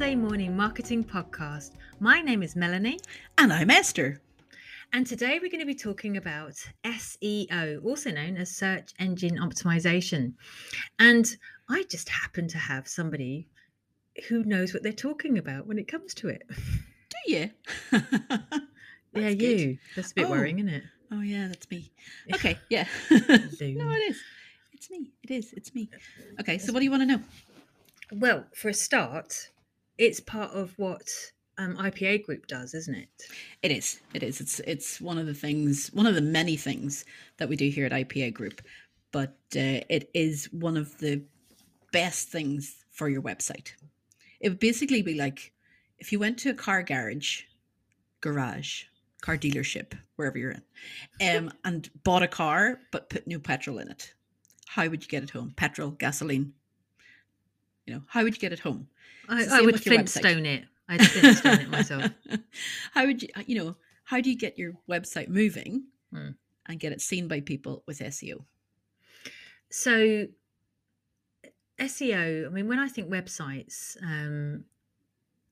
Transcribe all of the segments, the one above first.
Hello, and welcome to the Monday Morning Marketing Podcast. My name is Melanie. And I'm Esther. And today we're going to be talking about SEO, also known as search engine optimization. And I just happen to have somebody who knows what they're talking about when it comes to it. Do you? yeah, you. That's a bit Oh. worrying, isn't it? Oh, yeah, that's me. Okay, yeah. No, it is. It's me. It is. It's me. Okay, so what do you want to know? Well, for a start, it's part of what um, IPA Group does, isn't it? It is. It is. It's it's one of the things, one of the many things that we do here at IPA Group, but uh, it is one of the best things for your website. It would basically be like if you went to a car garage, garage, car dealership, wherever you're in, um, and bought a car but put new petrol in it. How would you get it home? Petrol, gasoline. You know, how would you get it home? I, I would website. Flintstone it. I'd Flintstone it myself. how would you uh, you know how do you get your website moving Hmm. and get it seen by people with seo So, SEO, I mean, when I think websites, um,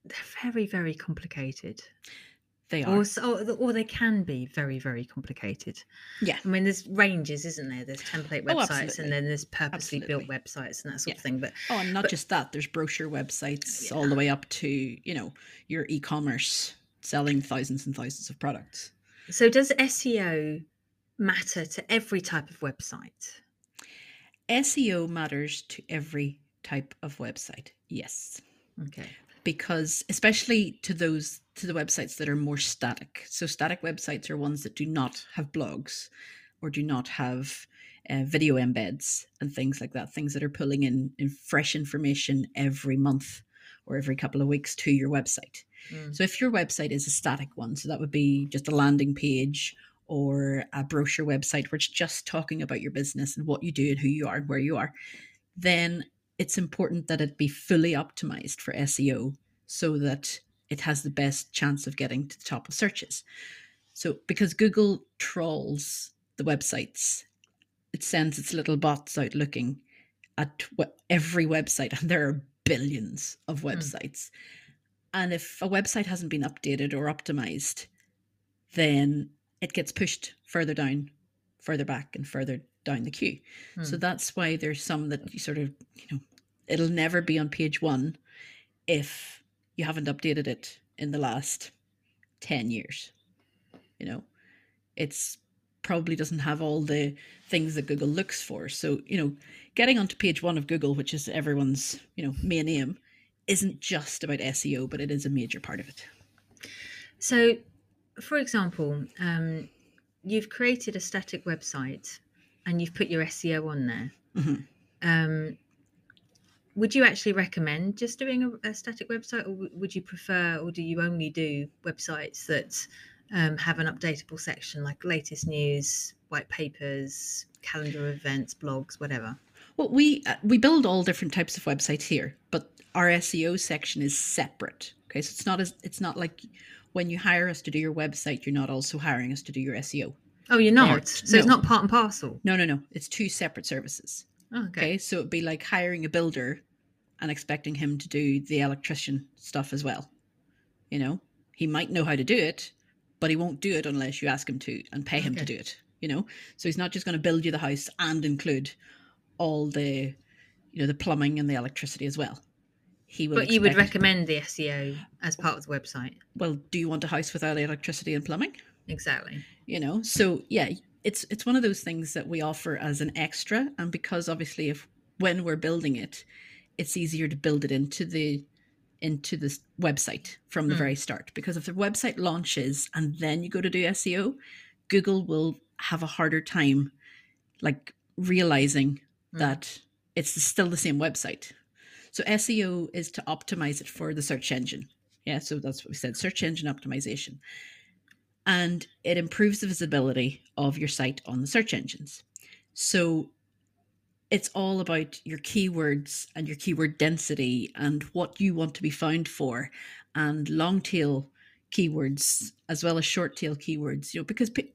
they're very, very complicated. They are Or, or, they can be very, very complicated. yeah I mean, there's ranges, isn't there? There's template Oh, websites absolutely. and then there's purposely built websites and that sort Yeah. of thing. But oh and not But- just that there's brochure websites Yeah. all the way up to you know your e-commerce selling thousands and thousands of products so does SEO matter to every type of website? seo matters to every type of website yes Okay. Because especially to those to the websites that are more static so static websites are ones that do not have blogs or do not have uh, video embeds and things like that things that are pulling in, in fresh information every month or every couple of weeks to your website Mm. so if your website is a static one so that would be just a landing page or a brochure website where it's just talking about your business and what you do and who you are and where you are then it's important that it be fully optimized for SEO so that it has the best chance of getting to the top of searches. So, because Google trawls the websites, it sends its little bots out looking at every website, and there are billions of hmm. websites. And if a website hasn't been updated or optimized, then it gets pushed further down, further back, and further down the queue. So Hmm. that's why there's some that you sort of, you know, it'll never be on page one if you haven't updated it in the last 10 years. You know, it's probably doesn't have all the things that Google looks for. So, you know, getting onto page one of Google, which is everyone's, you know, main aim, isn't just about SEO, but it is a major part of it. So, for example, um, you've created a static website and you've put your SEO on there. Mhm. Um, would you actually recommend just doing a, a static website, or would you prefer, or do you only do websites that um, have an updatable section like latest news, white papers, calendar events, blogs, whatever? Well, we uh, we build all different types of websites here, but our SEO section is separate. Okay, so it's not as it's not like when you hire us to do your website, you're not also hiring us to do your SEO. Oh, you're not. So it's not part and parcel. No, no, no. It's two separate services. Oh, okay. Okay, so it'd be like hiring a builder and expecting him to do the electrician stuff as well. You know, he might know how to do it, but he won't do it unless you ask him to and pay him to do it. You know, so he's not just going to build you the house and include all the, you know, the plumbing and the electricity as well. He will. But you would recommend the SEO as part of the website. Well, do you want a house without electricity and plumbing? Exactly. you know so yeah it's it's one of those things that we offer as an extra and because obviously if when we're building it it's easier to build it into the into this website from the Mm. very start because if the website launches and then you go to do SEO Google will have a harder time like realizing Mm. that it's still the same website so SEO is to optimize it for the search engine yeah so that's what we said search engine optimization and it improves the visibility of your site on the search engines. So it's all about your keywords and your keyword density and what you want to be found for and long tail keywords as well as short tail keywords you know because pe-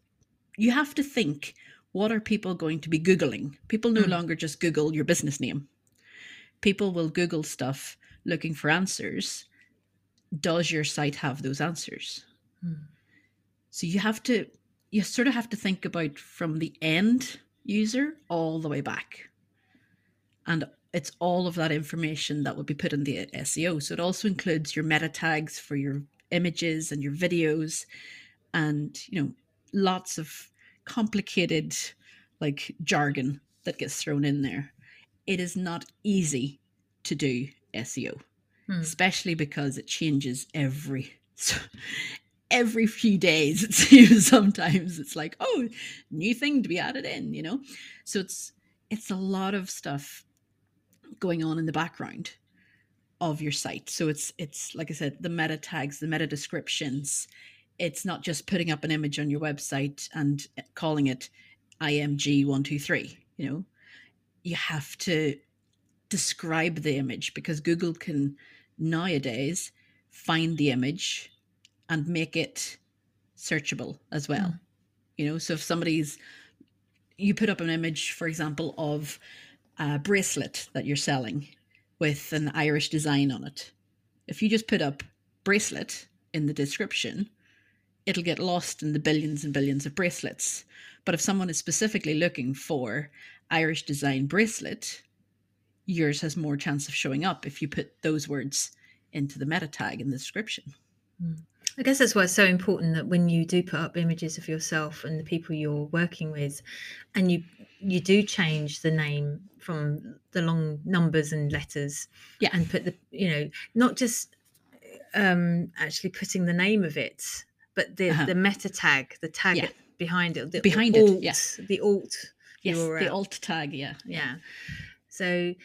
you have to think what are people going to be googling people no Mm. longer just google your business name people will google stuff looking for answers, does your site have those answers? Hmm. So you have to, you sort of have to think about from the end user all the way back. And it's all of that information that will be put in the SEO. So it also includes your meta tags for your images and your videos and, you know, lots of complicated like jargon that gets thrown in there. It is not easy to do SEO, Hmm. especially because it changes every so every few days it seems sometimes. It's like oh new thing to be added in you know? So it's it's a lot of stuff going on in the background of your site. So it's it's like i said the meta tags the meta descriptions. It's not just putting up an image on your website and uh, calling it img123 you know? You have to describe the image because google can nowadays find the image and make it searchable as well. Mm. you know so if somebody's you put up an image for example of a bracelet that you're selling with an irish design on it. If you just put up bracelet in the description it'll get lost in the billions and billions of bracelets. But if someone is specifically looking for irish design bracelet yours has more chance of showing up if you put those words into the meta tag in the description I guess that's why it's so important that when you do put up images of yourself and the people you're working with, and you you do change the name from the long numbers and letters, Yeah. and put the you know not just um actually putting the name of it, but the Uh-huh. the meta tag, the tag Yeah. behind it, the Behind it, alt, yeah. the alt, yes the alt tag yeah yeah. So.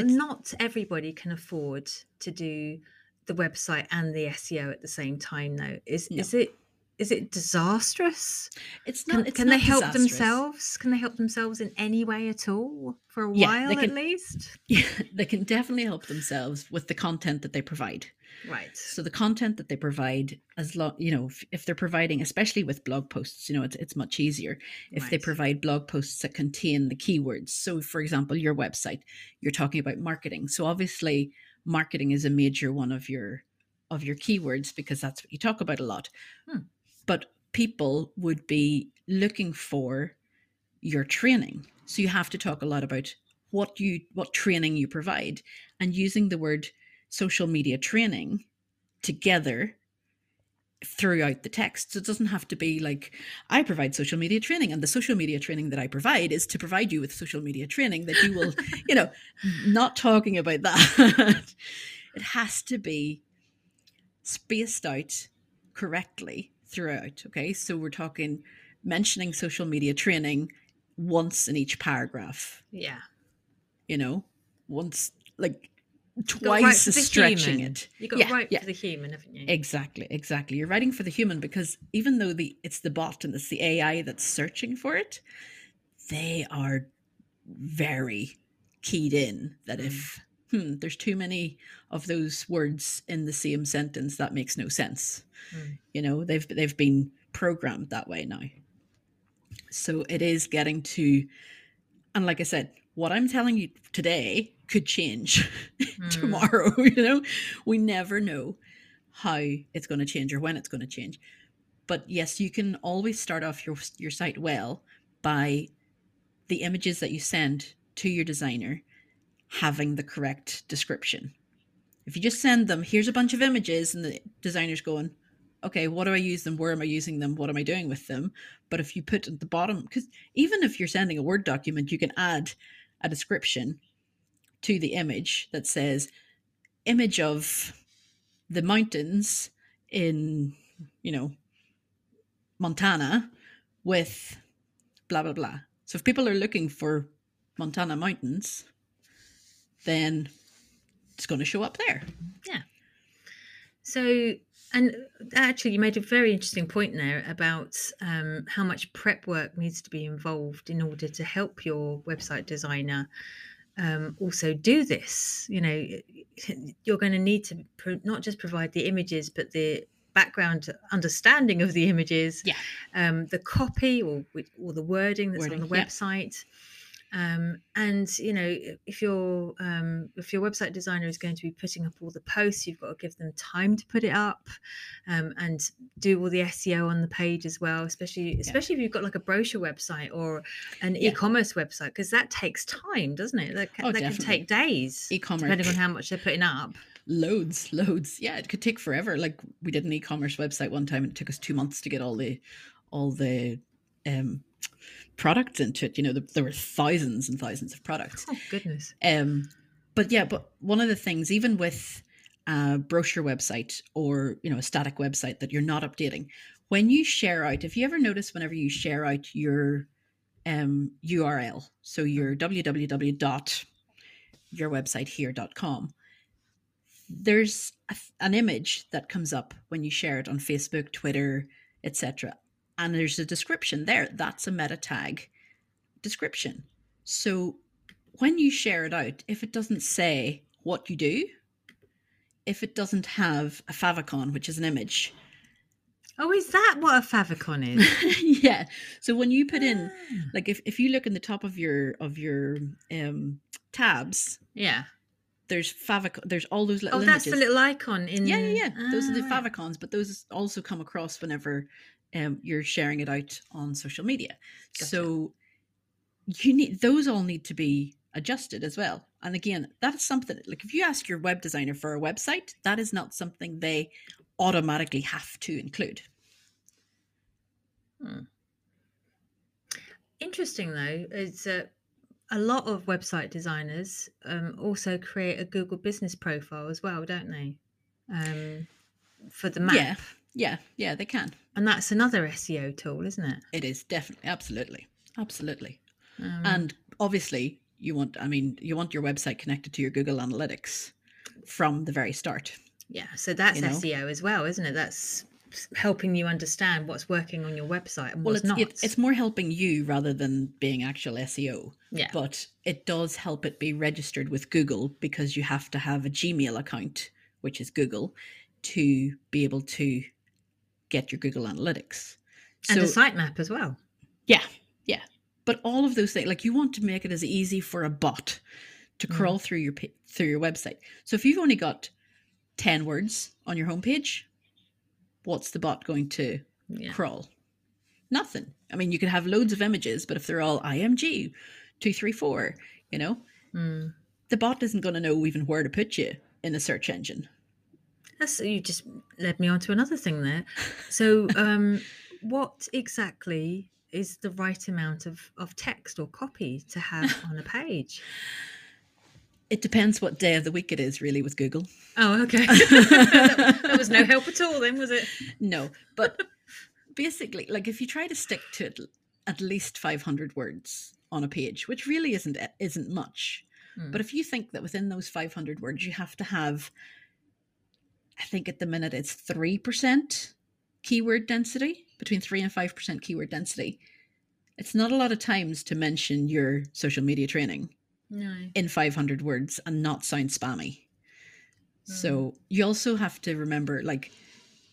It's- not everybody can afford to do the website and the SEO at the same time though. Is No. is it is it disastrous? it's Can, not it's can not they help disastrous. themselves? Can they help themselves in any way at all for a Yeah, while they at least? yeah they can definitely help themselves with the content that they provide Right. so the content that they provide as long you know if, if they're providing especially with blog posts you know it's, it's much easier if they provide blog posts that contain the keywords so for example your website you're talking about marketing so obviously marketing is a major one of your of your keywords because that's what you talk about a lot Hmm. But people would be looking for your training so you have to talk a lot about what you what training you provide and using the word social media training together throughout the text. So it doesn't have to be like, I provide social media training, and the social media training that I provide is to provide you with social media training that you will, you know, not talking about that. it has to be spaced out correctly throughout. Okay. So we're talking mentioning social media training once in each paragraph, Yeah. you know, once like You've got to write twice for as stretching human. it. You've got Yeah, to write yeah. for the human, haven't you? Exactly, exactly. You're writing for the human because even though the it's the bot and it's the AI that's searching for it, they are very keyed in that mm. if hmm, there's too many of those words in the same sentence, that makes no sense. Mm. You know, they've they've been programmed that way now. So it is getting to and like I said, what I'm telling you today could change Mm. tomorrow you know we never know how it's going to change or when it's going to change but yes you can always start off your your site well by the images that you send to your designer having the correct description. If you just send them here's a bunch of images and the designer's going okay what do i use them? Where am i using them? What am i doing with them? But if you put at the bottom because even if you're sending a word document you can add a description to the image that says image of the mountains in you know montana with blah blah blah. So if people are looking for montana mountains then it's going to show up there Yeah. So, and actually, you made a very interesting point there about um, how much prep work needs to be involved in order to help your website designer um, also do this. You know, you're going to need to pro- not just provide the images, but the background understanding of the images, Yeah. um, the copy or or the wording that's on Wording, the yeah. Um, and you know if your um, if your website designer is going to be putting up all the posts you've got to give them time to put it up um, and do all the seo on the page as well especially especially if you've got like a brochure website or an Yeah. e-commerce website because that takes time doesn't it? That, Oh, that can take days E-commerce. depending on how much they're putting up. Loads loads. Yeah it could take forever. Like we did an e-commerce website one time and it took us two months to get all the all the um products into it. You know the, there were thousands and thousands of products. Oh goodness. Um but yeah but one of the things even with a brochure website or you know a static website that you're not updating when you share out if you ever notice whenever you share out your um url so your www dot your website here.com there's a, an image that comes up when you share it on facebook twitter etc and there's a description there. That's a meta tag description. So when you share it out if it doesn't say what you do if it doesn't have a favicon which is an image. Oh is that what a favicon is? Yeah. So when you put in Ah. like if, if you look in the top of your of your um tabs yeah. there's favicon there's all those little oh that's the little icon in yeah yeah yeah. Those are the Ah, favicons but those also come across whenever um, you're sharing it out on social media. Gotcha. so you need those all need to be adjusted as well. And again that's something like if you ask your web designer for a website that is not something they automatically have to include. Interesting though, is that a lot of website designers um, also create a Google Business profile as well, don't they? Um, for the map, yeah yeah yeah they can and that's another SEO tool, isn't it? it is definitely absolutely absolutely Um, and obviously you want i mean you want your website connected to your google analytics from the very start yeah, so that's you know? SEO as well, isn't it? That's helping you understand what's working on your website and well what's it's, not. it, it's more helping you rather than being actual seo yeah, but it does help it be registered with google because you have to have a gmail account which is google to be able to get your google analytics and a sitemap as well. Yeah, yeah. But all of those things, like you want to make it as easy for a bot to Mm. crawl through your through your website. So if you've only got ten words on your homepage, what's the bot going to Yeah, crawl? Nothing. I mean, you could have loads of images, but if they're all IMG two three four, you know, Mm. the bot isn't going to know even where to put you in a search engine. That's you just led me on to another thing there. So, um, what exactly is the right amount of, of text or copy to have on a page? It depends what day of the week it is, really, with Google. Oh, okay. that, that was no help at all, then, was it? No, but basically, like if you try to stick to at, least 500 words on a page, which really isn't isn't much, Hmm. but if you think that within those 500 words you have to have, I think at the minute it's three percent keyword density, between three and five percent keyword density. It's not a lot of times to mention your social media training no. in 500 words and not sound spammy. So hmm. you also have to remember like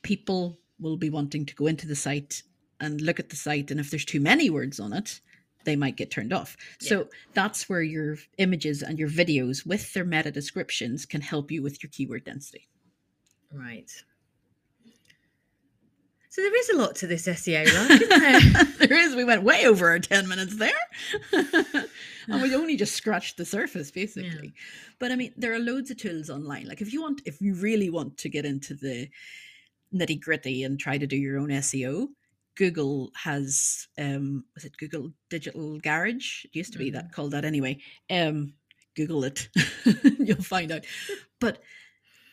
people will be wanting to go into the site and look at the site and if there's too many words on it, they might get turned off. So that's where your images and your videos with their meta descriptions can help you with your keyword density. Right. So there is a lot to this SEO, right? Isn't there? there is. We went way over our 10 minutes there. and we only just scratched the surface, basically. But I mean, there are loads of tools online. Like if you want, if you really want to get into the nitty gritty and try to do your own SEO, Google has, um, was it Google Digital Garage? It used to be that called that anyway. Um, Google it, you'll find out. But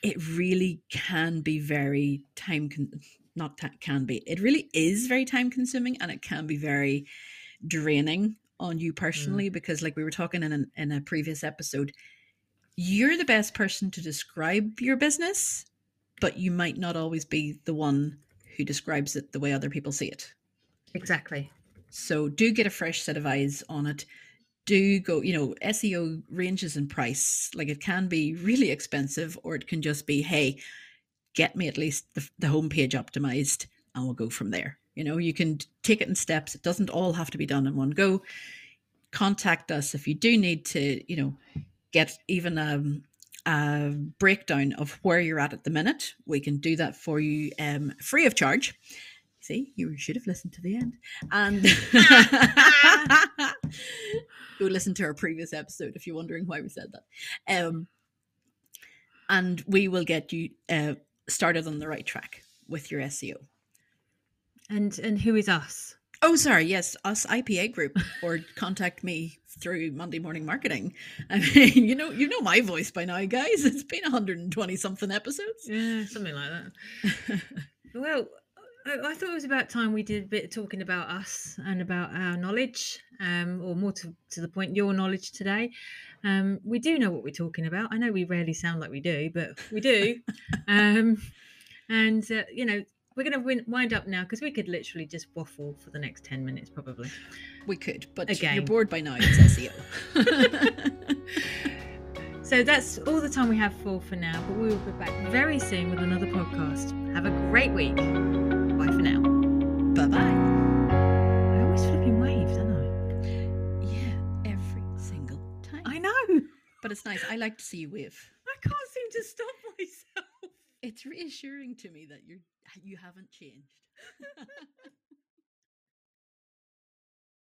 it really can be very time con- not ta- can be it really is very time consuming and it can be very draining on you mm. personally because like we were talking in, an, in a previous episode you're the best person to describe your business but you might not always be the one who describes it the way other people see it. Exactly. so do get a fresh set of eyes on it do go you know seo ranges in price like it can be really expensive or it can just be hey get me at least the, the homepage optimized and we'll go from there you know you can take it in steps it doesn't all have to be done in one go contact us if you do need to, you know, get even um, a breakdown of where you're at at the minute. We can do that for you um, free of charge. See, you should have listened to the end. And go listen to our previous episode if you're wondering why we said that. Um, and we will get you uh, started on the right track with your SEO. And and who is us? Oh, sorry. Yes, us IPA group, or contact me through Monday Morning Marketing. I mean, you know, you know my voice by now, guys. It's been 120 something episodes. Yeah, something like that. well, I, I thought it was about time we did a bit of talking about us and about our knowledge, um, or more to, to the point, your knowledge today. Um, we do know what we're talking about. I know we rarely sound like we do, but we do. um, and uh, you know, we're going to wind up now because we could literally just waffle for the next 10 minutes probably We could, but Again. you're bored by now. It's SEO. so that's all the time we have for for now but we will be back very soon with another podcast have a great week bye for now bye bye. i always flipping wave don't i Yeah, every single time. i know But it's nice. I like to see you wave. i can't seem to stop myself It's reassuring to me that you're you haven't changed.